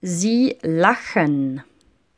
Sie lachen.